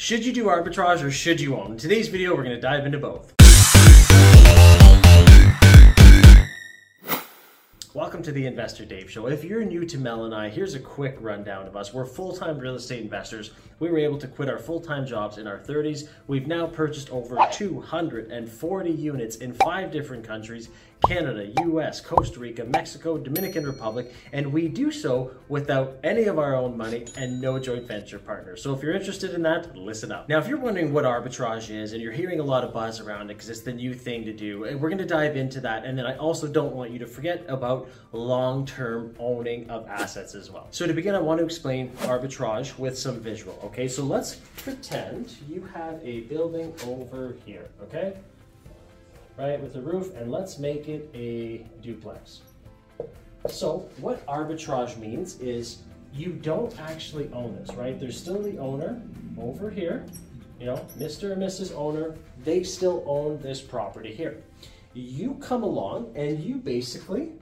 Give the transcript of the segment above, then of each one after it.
Should you do arbitrage or should you own? In today's video, we're gonna dive into both. Welcome to the Investor Dave Show. If you're new to Mel and I, here's a quick rundown of us. We're full time real estate investors. We were able to quit our full time jobs in our 30s. We've now purchased over 240 units in five different countries Canada, US, Costa Rica, Mexico, Dominican Republic, and we do so without any of our own money and no joint venture partners. So if you're interested in that, listen up. Now, if you're wondering what arbitrage is and you're hearing a lot of buzz around it because it's the new thing to do, eh, we're going to dive into that. And then I also don't want you to forget about long term owning of assets as well. So to begin, I want to explain arbitrage with some visual. Okay, so let's pretend you have a building over here. Okay right, with a roof, and let's make it a duplex. So what arbitrage means is you don't actually own this, right? There's still the owner over here, you know, Mr. and Mrs. Owner, they still own this property here. You come along and you basically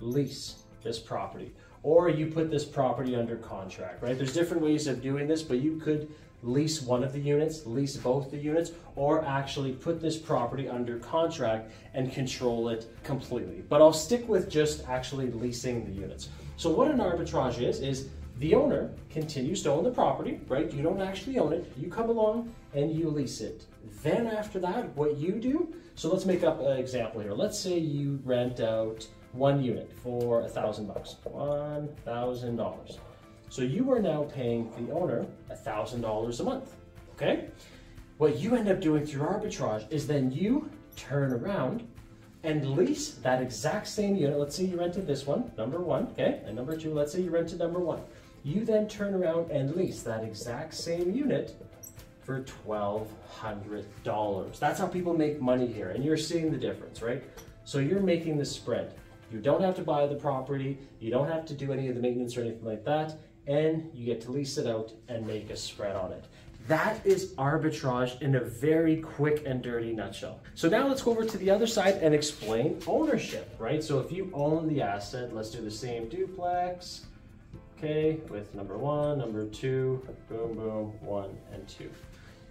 lease this property or you put this property under contract, right? There's different ways of doing this, but you could lease one of the units, lease both the units, or actually put this property under contract and control it completely. But I'll stick with just actually leasing the units. So what an arbitrage is, is the owner continues to own the property, right? You don't actually own it. You come along and you lease it. Then after that, what you do, so let's make up an example here. Let's say you rent out one unit for a thousand bucks, one thousand dollars. So you are now paying the owner $1,000 a month, okay? What you end up doing through arbitrage is then you turn around and lease that exact same unit. Let's say you rented this one, number one, okay? And number two, let's say you rented number one. You then turn around and lease that exact same unit for $1,200. That's how people make money here. And you're seeing the difference, right? So you're making the spread. You don't have to buy the property. You don't have to do any of the maintenance or anything like that and you get to lease it out and make a spread on it. That is arbitrage in a very quick and dirty nutshell. So now let's go over to the other side and explain ownership, right? So if you own the asset, let's do the same duplex, okay, with number one, number two, boom, boom, one, and two.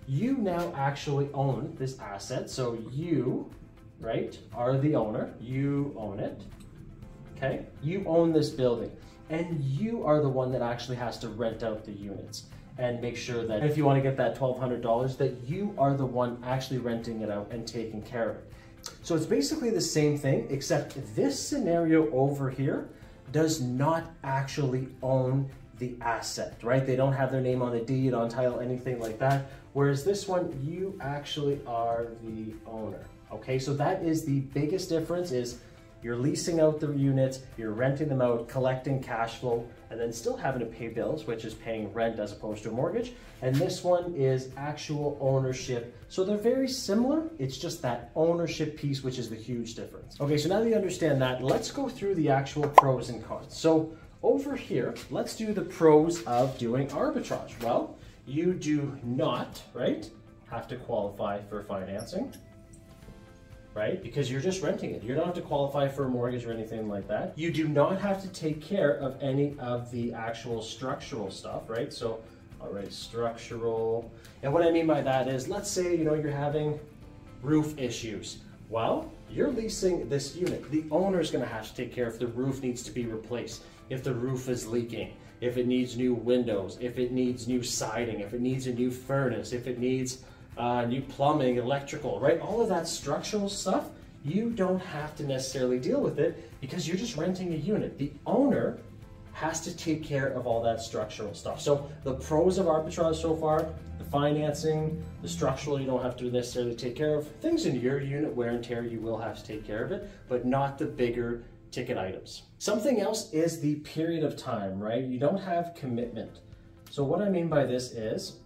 You now actually own this asset. So you, right, are the owner. You own it, okay? You own this building and you are the one that actually has to rent out the units and make sure that if you want to get that $1,200 that you are the one actually renting it out and taking care of it. So it's basically the same thing except this scenario over here does not actually own the asset, right? They don't have their name on the deed, on title, anything like that. Whereas this one, you actually are the owner. Okay, so that is the biggest difference is you're leasing out the units, you're renting them out, collecting cash flow, and then still having to pay bills, which is paying rent as opposed to a mortgage. And this one is actual ownership. So they're very similar. It's just that ownership piece, which is the huge difference. Okay, so now that you understand that, let's go through the actual pros and cons. So over here, let's do the pros of doing arbitrage. Well, you do not, right, have to qualify for financing right? Because you're just renting it. You don't have to qualify for a mortgage or anything like that. You do not have to take care of any of the actual structural stuff, right? So, all right, structural. And what I mean by that is, let's say, you know, you're having roof issues. Well, you're leasing this unit. The owner's gonna have to take care if the roof needs to be replaced, if the roof is leaking, if it needs new windows, if it needs new siding, if it needs a new furnace, if it needs uh, new plumbing, electrical, right? All of that structural stuff, you don't have to necessarily deal with it because you're just renting a unit. The owner has to take care of all that structural stuff. So the pros of arbitrage so far, the financing, the structural you don't have to necessarily take care of. Things in your unit, wear and tear, you will have to take care of it, but not the bigger ticket items. Something else is the period of time, right? You don't have commitment. So what I mean by this is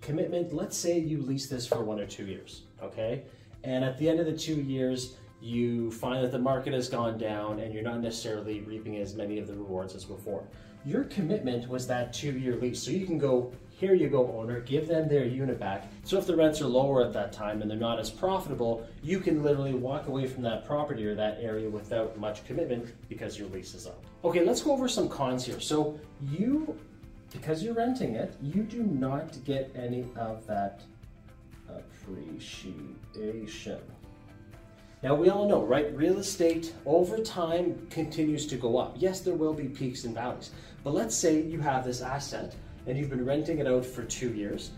commitment, let's say you lease this for one or two years, okay? And at the end of the two years, you find that the market has gone down and you're not necessarily reaping as many of the rewards as before. Your commitment was that two year lease. So you can go, here you go, owner, give them their unit back. So if the rents are lower at that time and they're not as profitable, you can literally walk away from that property or that area without much commitment because your lease is up. Okay, let's go over some cons here. So you because you're renting it, you do not get any of that appreciation. Now we all know, right? Real estate over time continues to go up. Yes, there will be peaks and valleys, but let's say you have this asset and you've been renting it out for two years.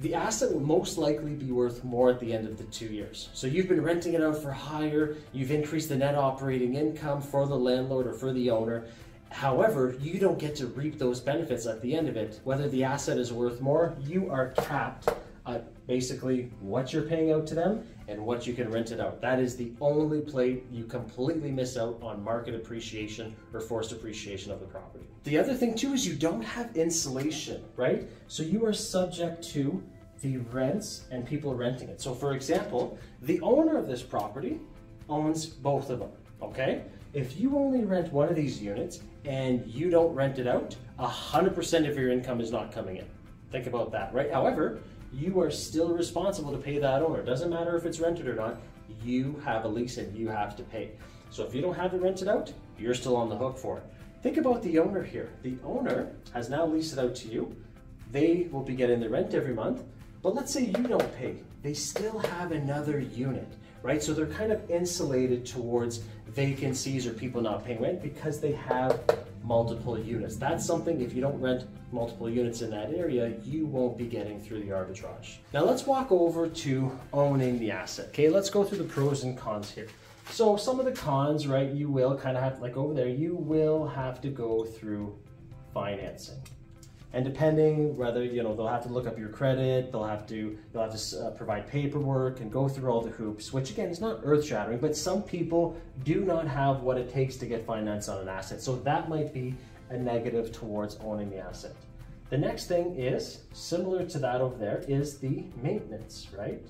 The asset will most likely be worth more at the end of the two years. So you've been renting it out for higher, you've increased the net operating income for the landlord or for the owner. However, you don't get to reap those benefits at the end of it. Whether the asset is worth more, you are capped uh, basically what you're paying out to them and what you can rent it out. That is the only play you completely miss out on market appreciation or forced appreciation of the property. The other thing too is you don't have insulation, right? So you are subject to the rents and people renting it. So for example, the owner of this property owns both of them, okay? If you only rent one of these units and you don't rent it out, 100% of your income is not coming in. Think about that, right? However, you are still responsible to pay that owner. Doesn't matter if it's rented or not, you have a lease and you have to pay. So if you don't have it rented out, you're still on the hook for it. Think about the owner here. The owner has now leased it out to you. They will be getting the rent every month, but let's say you don't pay. They still have another unit, right? So they're kind of insulated towards vacancies or people not paying rent because they have multiple units. That's something, if you don't rent multiple units in that area, you won't be getting through the arbitrage. Now let's walk over to owning the asset. Okay, let's go through the pros and cons here. So some of the cons, right, you will kind of have, like over there, you will have to go through financing. And depending whether, you know, they'll have to look up your credit, they'll have to, they'll have to uh, provide paperwork and go through all the hoops, which again is not earth shattering, but some people do not have what it takes to get finance on an asset. So that might be a negative towards owning the asset. The next thing is, similar to that over there, is the maintenance, right?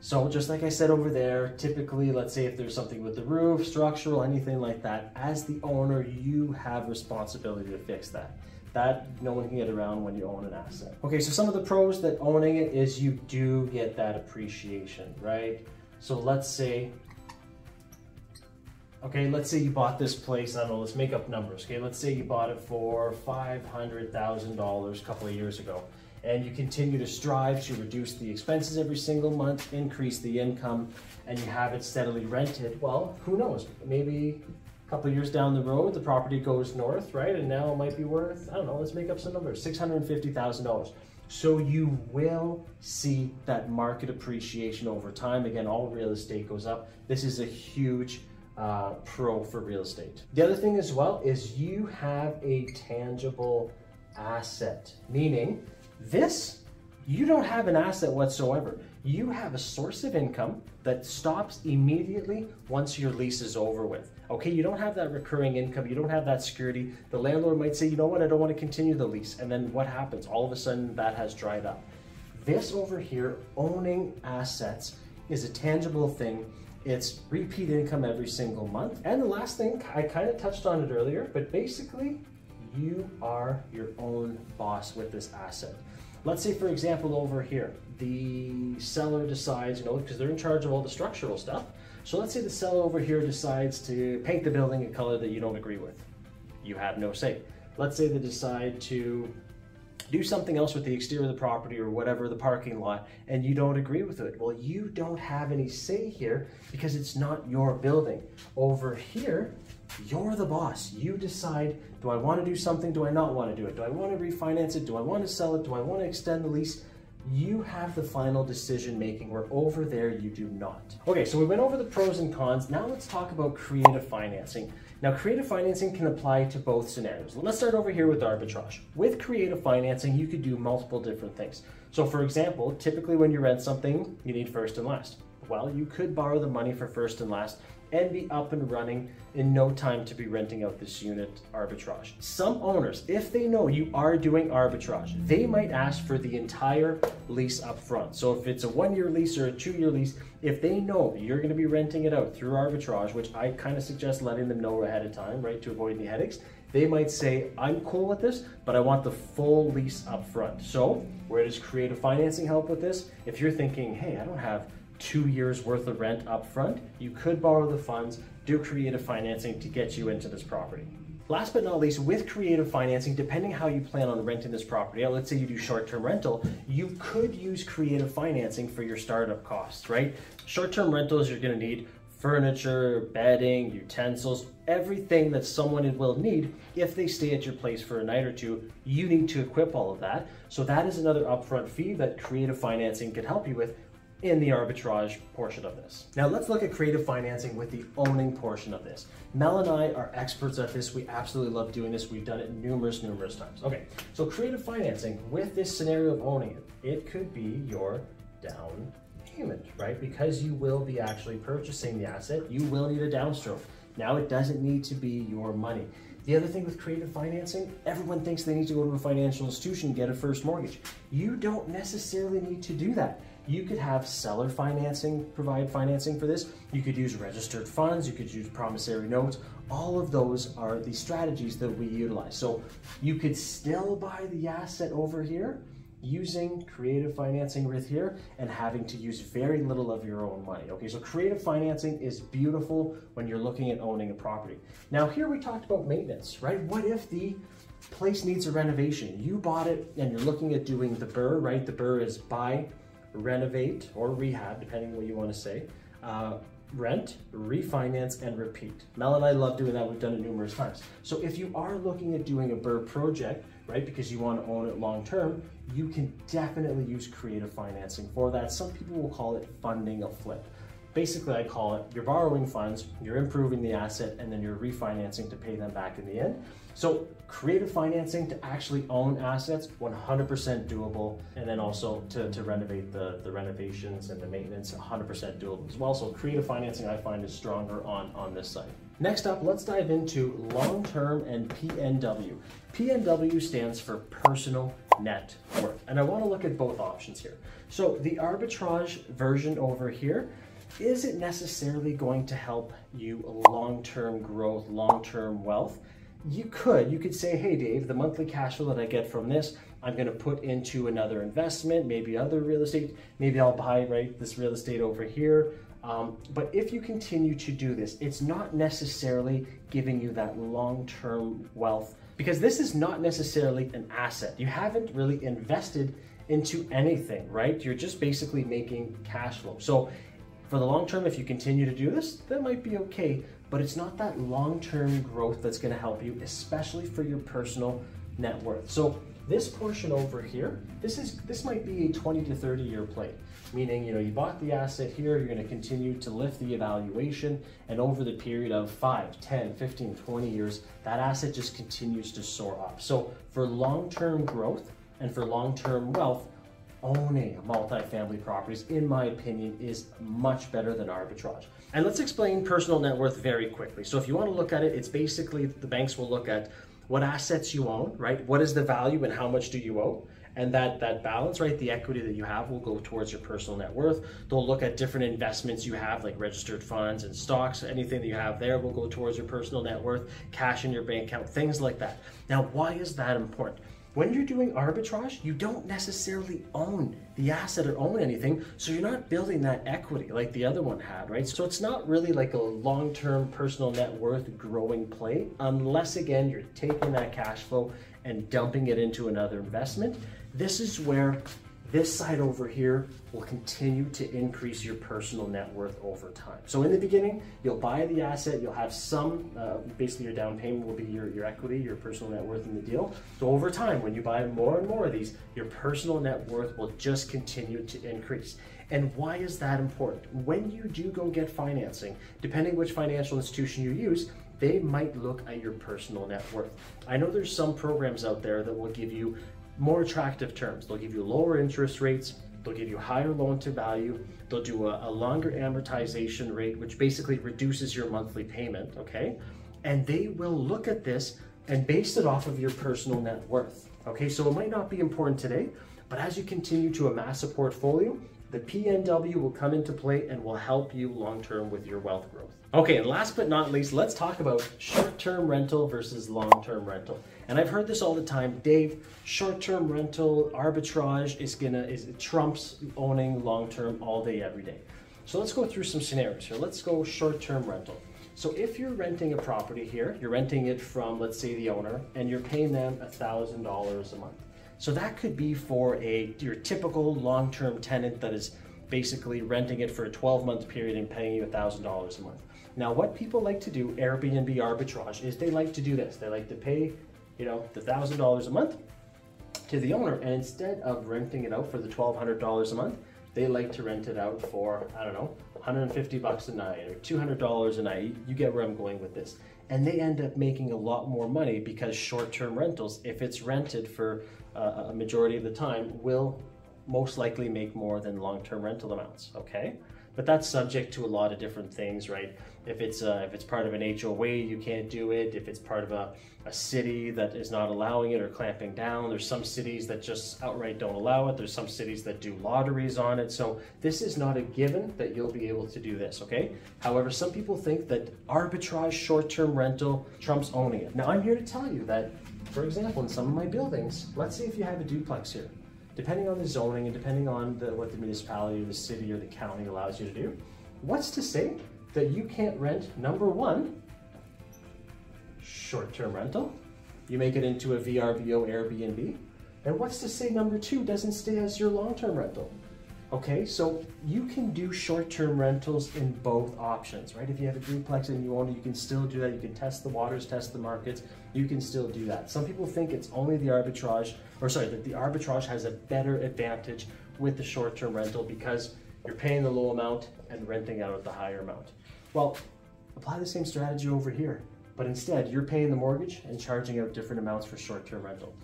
So just like I said over there, typically, let's say if there's something with the roof, structural, anything like that, as the owner, you have responsibility to fix that. That no one can get around when you own an asset. Okay, so some of the pros that owning it is you do get that appreciation, right? So let's say, okay, let's say you bought this place, I don't know, let's make up numbers, okay? Let's say you bought it for $500,000 a couple of years ago and you continue to strive to reduce the expenses every single month, increase the income, and you have it steadily rented, well, who knows? Maybe a couple years down the road, the property goes north, right? And now it might be worth, I don't know, let's make up some numbers, $650,000. So you will see that market appreciation over time. Again, all real estate goes up. This is a huge uh, pro for real estate. The other thing as well is you have a tangible asset, meaning this, you don't have an asset whatsoever. You have a source of income that stops immediately once your lease is over with. Okay, you don't have that recurring income, you don't have that security. The landlord might say, you know what, I don't want to continue the lease. And then what happens? All of a sudden that has dried up. This over here, owning assets, is a tangible thing. It's repeat income every single month. And the last thing, I kind of touched on it earlier, but basically, you are your own boss with this asset. Let's say, for example, over here, the seller decides, you know, because they're in charge of all the structural stuff. So let's say the seller over here decides to paint the building a color that you don't agree with. You have no say. Let's say they decide to do something else with the exterior of the property or whatever, the parking lot, and you don't agree with it. Well, you don't have any say here because it's not your building. Over here, you're the boss. You decide, do I want to do something? Do I not want to do it? Do I want to refinance it? Do I want to sell it? Do I want to extend the lease? You have the final decision making where over there you do not. Okay, so we went over the pros and cons. Now let's talk about creative financing. Now creative financing can apply to both scenarios. Let's start over here with arbitrage. With creative financing, you could do multiple different things. So for example, typically when you rent something, you need first and last. Well, you could borrow the money for first and last and be up and running in no time to be renting out this unit arbitrage. Some owners, if they know you are doing arbitrage, they might ask for the entire lease up front. So if it's a one year lease or a two year lease, if they know you're gonna be renting it out through arbitrage, which I kind of suggest letting them know ahead of time, right, to avoid any headaches, they might say, I'm cool with this, but I want the full lease up front. So where does creative financing help with this? If you're thinking, hey, I don't have two years worth of rent up front, you could borrow the funds, do creative financing to get you into this property. Last but not least, with creative financing, depending how you plan on renting this property out, let's say you do short-term rental, you could use creative financing for your startup costs, right? Short-term rentals, you're gonna need furniture, bedding, utensils, everything that someone will need if they stay at your place for a night or two, you need to equip all of that. So that is another upfront fee that creative financing could help you with in the arbitrage portion of this. Now let's look at creative financing with the owning portion of this. Mel and I are experts at this. We absolutely love doing this. We've done it numerous, numerous times. Okay, so creative financing with this scenario of owning it, it could be your down payment, right? Because you will be actually purchasing the asset, you will need a downstroke. Now it doesn't need to be your money. The other thing with creative financing, everyone thinks they need to go to a financial institution and get a first mortgage. You don't necessarily need to do that. You could have seller financing, provide financing for this. You could use registered funds, you could use promissory notes. All of those are the strategies that we utilize. So you could still buy the asset over here, using creative financing with here and having to use very little of your own money. Okay, so creative financing is beautiful when you're looking at owning a property. Now here we talked about maintenance, right? What if the place needs a renovation? You bought it and you're looking at doing the BRRRR, right? The BRRRR is buy, renovate, or rehab, depending what you want to say. Uh, rent, refinance, and repeat. Mel and I love doing that. We've done it numerous times. So if you are looking at doing a BRRRR project, right, because you want to own it long term, you can definitely use creative financing for that. Some people will call it funding a flip. Basically, I call it you're borrowing funds, you're improving the asset, and then you're refinancing to pay them back in the end. So creative financing to actually own assets, 100% doable. And then also to, to renovate the, the renovations and the maintenance, 100% doable as well. So creative financing I find is stronger on, on this side. Next up, let's dive into long-term and PNW. PNW stands for personal net worth. And I wanna look at both options here. So the arbitrage version over here, is it necessarily going to help you long-term growth, long-term wealth? You could, you could say, hey Dave, the monthly cash flow that I get from this, I'm gonna put into another investment, maybe other real estate, maybe I'll buy right this real estate over here. Um, but if you continue to do this, it's not necessarily giving you that long-term wealth because this is not necessarily an asset. You haven't really invested into anything, right? You're just basically making cash flow. So for the long term, if you continue to do this, that might be okay, but it's not that long-term growth that's gonna help you, especially for your personal net worth. So this portion over here, this is this might be a 20 to 30 year play, meaning you know you bought the asset here, you're going to continue to lift the evaluation, and over the period of 5, 10, 15, 20 years, that asset just continues to soar up. So for long-term growth and for long-term wealth, owning multifamily properties, in my opinion, is much better than arbitrage. And let's explain personal net worth very quickly. So if you want to look at it, it's basically the banks will look at what assets you own, right? What is the value and how much do you owe? And that, that balance, right, the equity that you have will go towards your personal net worth. They'll look at different investments you have, like registered funds and stocks. Anything that you have there will go towards your personal net worth, cash in your bank account, things like that. Now, why is that important? When you're doing arbitrage, you don't necessarily own the asset or own anything, so you're not building that equity like the other one had, right? So it's not really like a long-term personal net worth growing play, unless again, you're taking that cash flow and dumping it into another investment. This is where this side over here will continue to increase your personal net worth over time. So in the beginning, you'll buy the asset, you'll have some, uh, basically your down payment will be your, your equity, your personal net worth in the deal. So over time, when you buy more and more of these, your personal net worth will just continue to increase. And why is that important? When you do go get financing, depending which financial institution you use, they might look at your personal net worth. I know there's some programs out there that will give you more attractive terms. They'll give you lower interest rates, they'll give you higher loan to value, they'll do a, a, longer amortization rate, which basically reduces your monthly payment, okay? And they will look at this and base it off of your personal net worth, okay? So it might not be important today, but as you continue to amass a portfolio, the PNW will come into play and will help you long-term with your wealth growth. Okay, and last but not least, let's talk about short-term rental versus long-term rental. And I've heard this all the time, Dave, short-term rental arbitrage is gonna, is trumps owning long-term all day, every day. So let's go through some scenarios here. Let's go short-term rental. So if you're renting a property here, you're renting it from, let's say, the owner, and you're paying them $1,000 a month. So that could be for a your typical long-term tenant that is basically renting it for a 12-month period and paying you $1,000 a month. Now, what people like to do, Airbnb arbitrage, is they like to do this. They like to pay, you know, the $1,000 a month to the owner, and instead of renting it out for the $1,200 a month, they like to rent it out for, I don't know, 150 bucks a night or $200 a night. You get where I'm going with this. And they end up making a lot more money because short-term rentals, if it's rented for uh, a majority of the time, will most likely make more than long-term rental amounts, okay? But that's subject to a lot of different things, right? If it's uh, if it's part of an HOA, you can't do it. If it's part of a, a city that is not allowing it or clamping down, there's some cities that just outright don't allow it. There's some cities that do lotteries on it. So this is not a given that you'll be able to do this, okay? However, some people think that arbitrage short-term rental trumps owning it. Now I'm here to tell you that, for example, in some of my buildings, let's say if you have a duplex here, depending on the zoning and depending on the, what the municipality or the city or the county allows you to do, what's to say that you can't rent, number one, short-term rental, you make it into a VRBO Airbnb, and what's to say number two doesn't stay as your long-term rental? Okay, so you can do short-term rentals in both options, right? If you have a duplex and you own it, you can still do that. You can test the waters, test the markets. You can still do that. Some people think it's only the arbitrage, or sorry, that the arbitrage has a better advantage with the short-term rental because you're paying the low amount and renting out at the higher amount. Well, apply the same strategy over here, but instead you're paying the mortgage and charging out different amounts for short-term rental.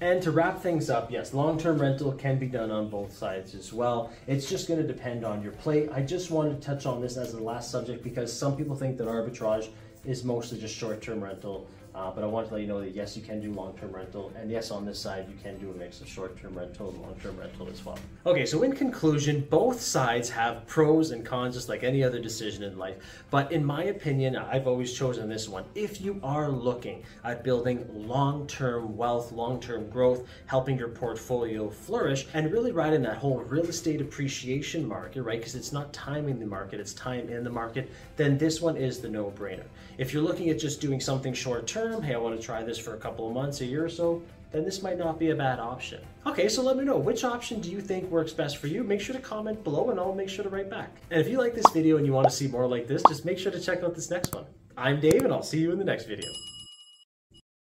And to wrap things up, yes, long-term rental can be done on both sides as well. It's just to depend on your plate. I just wanted to touch on this as the last subject because some people think that arbitrage is mostly just short-term rental uh, but I want to let you know that yes, you can do long-term rental, and yes, on this side, you can do a mix of short-term rental and long-term rental as well. Okay, so in conclusion, both sides have pros and cons, just like any other decision in life. But in my opinion, I've always chosen this one. If you are looking at building long-term wealth, long-term growth, helping your portfolio flourish, and really riding that whole real estate appreciation market, right? Because it's not timing the market, it's time in the market, then this one is the no-brainer. If you're looking at just doing something short-term, hey, I want to try this for a couple of months, a year or so, then this might not be a bad option. Okay, so let me know, which option do you think works best for you? Make sure to comment below and I'll make sure to write back. And if you like this video and you want to see more like this, just make sure to check out this next one. I'm Dave and I'll see you in the next video.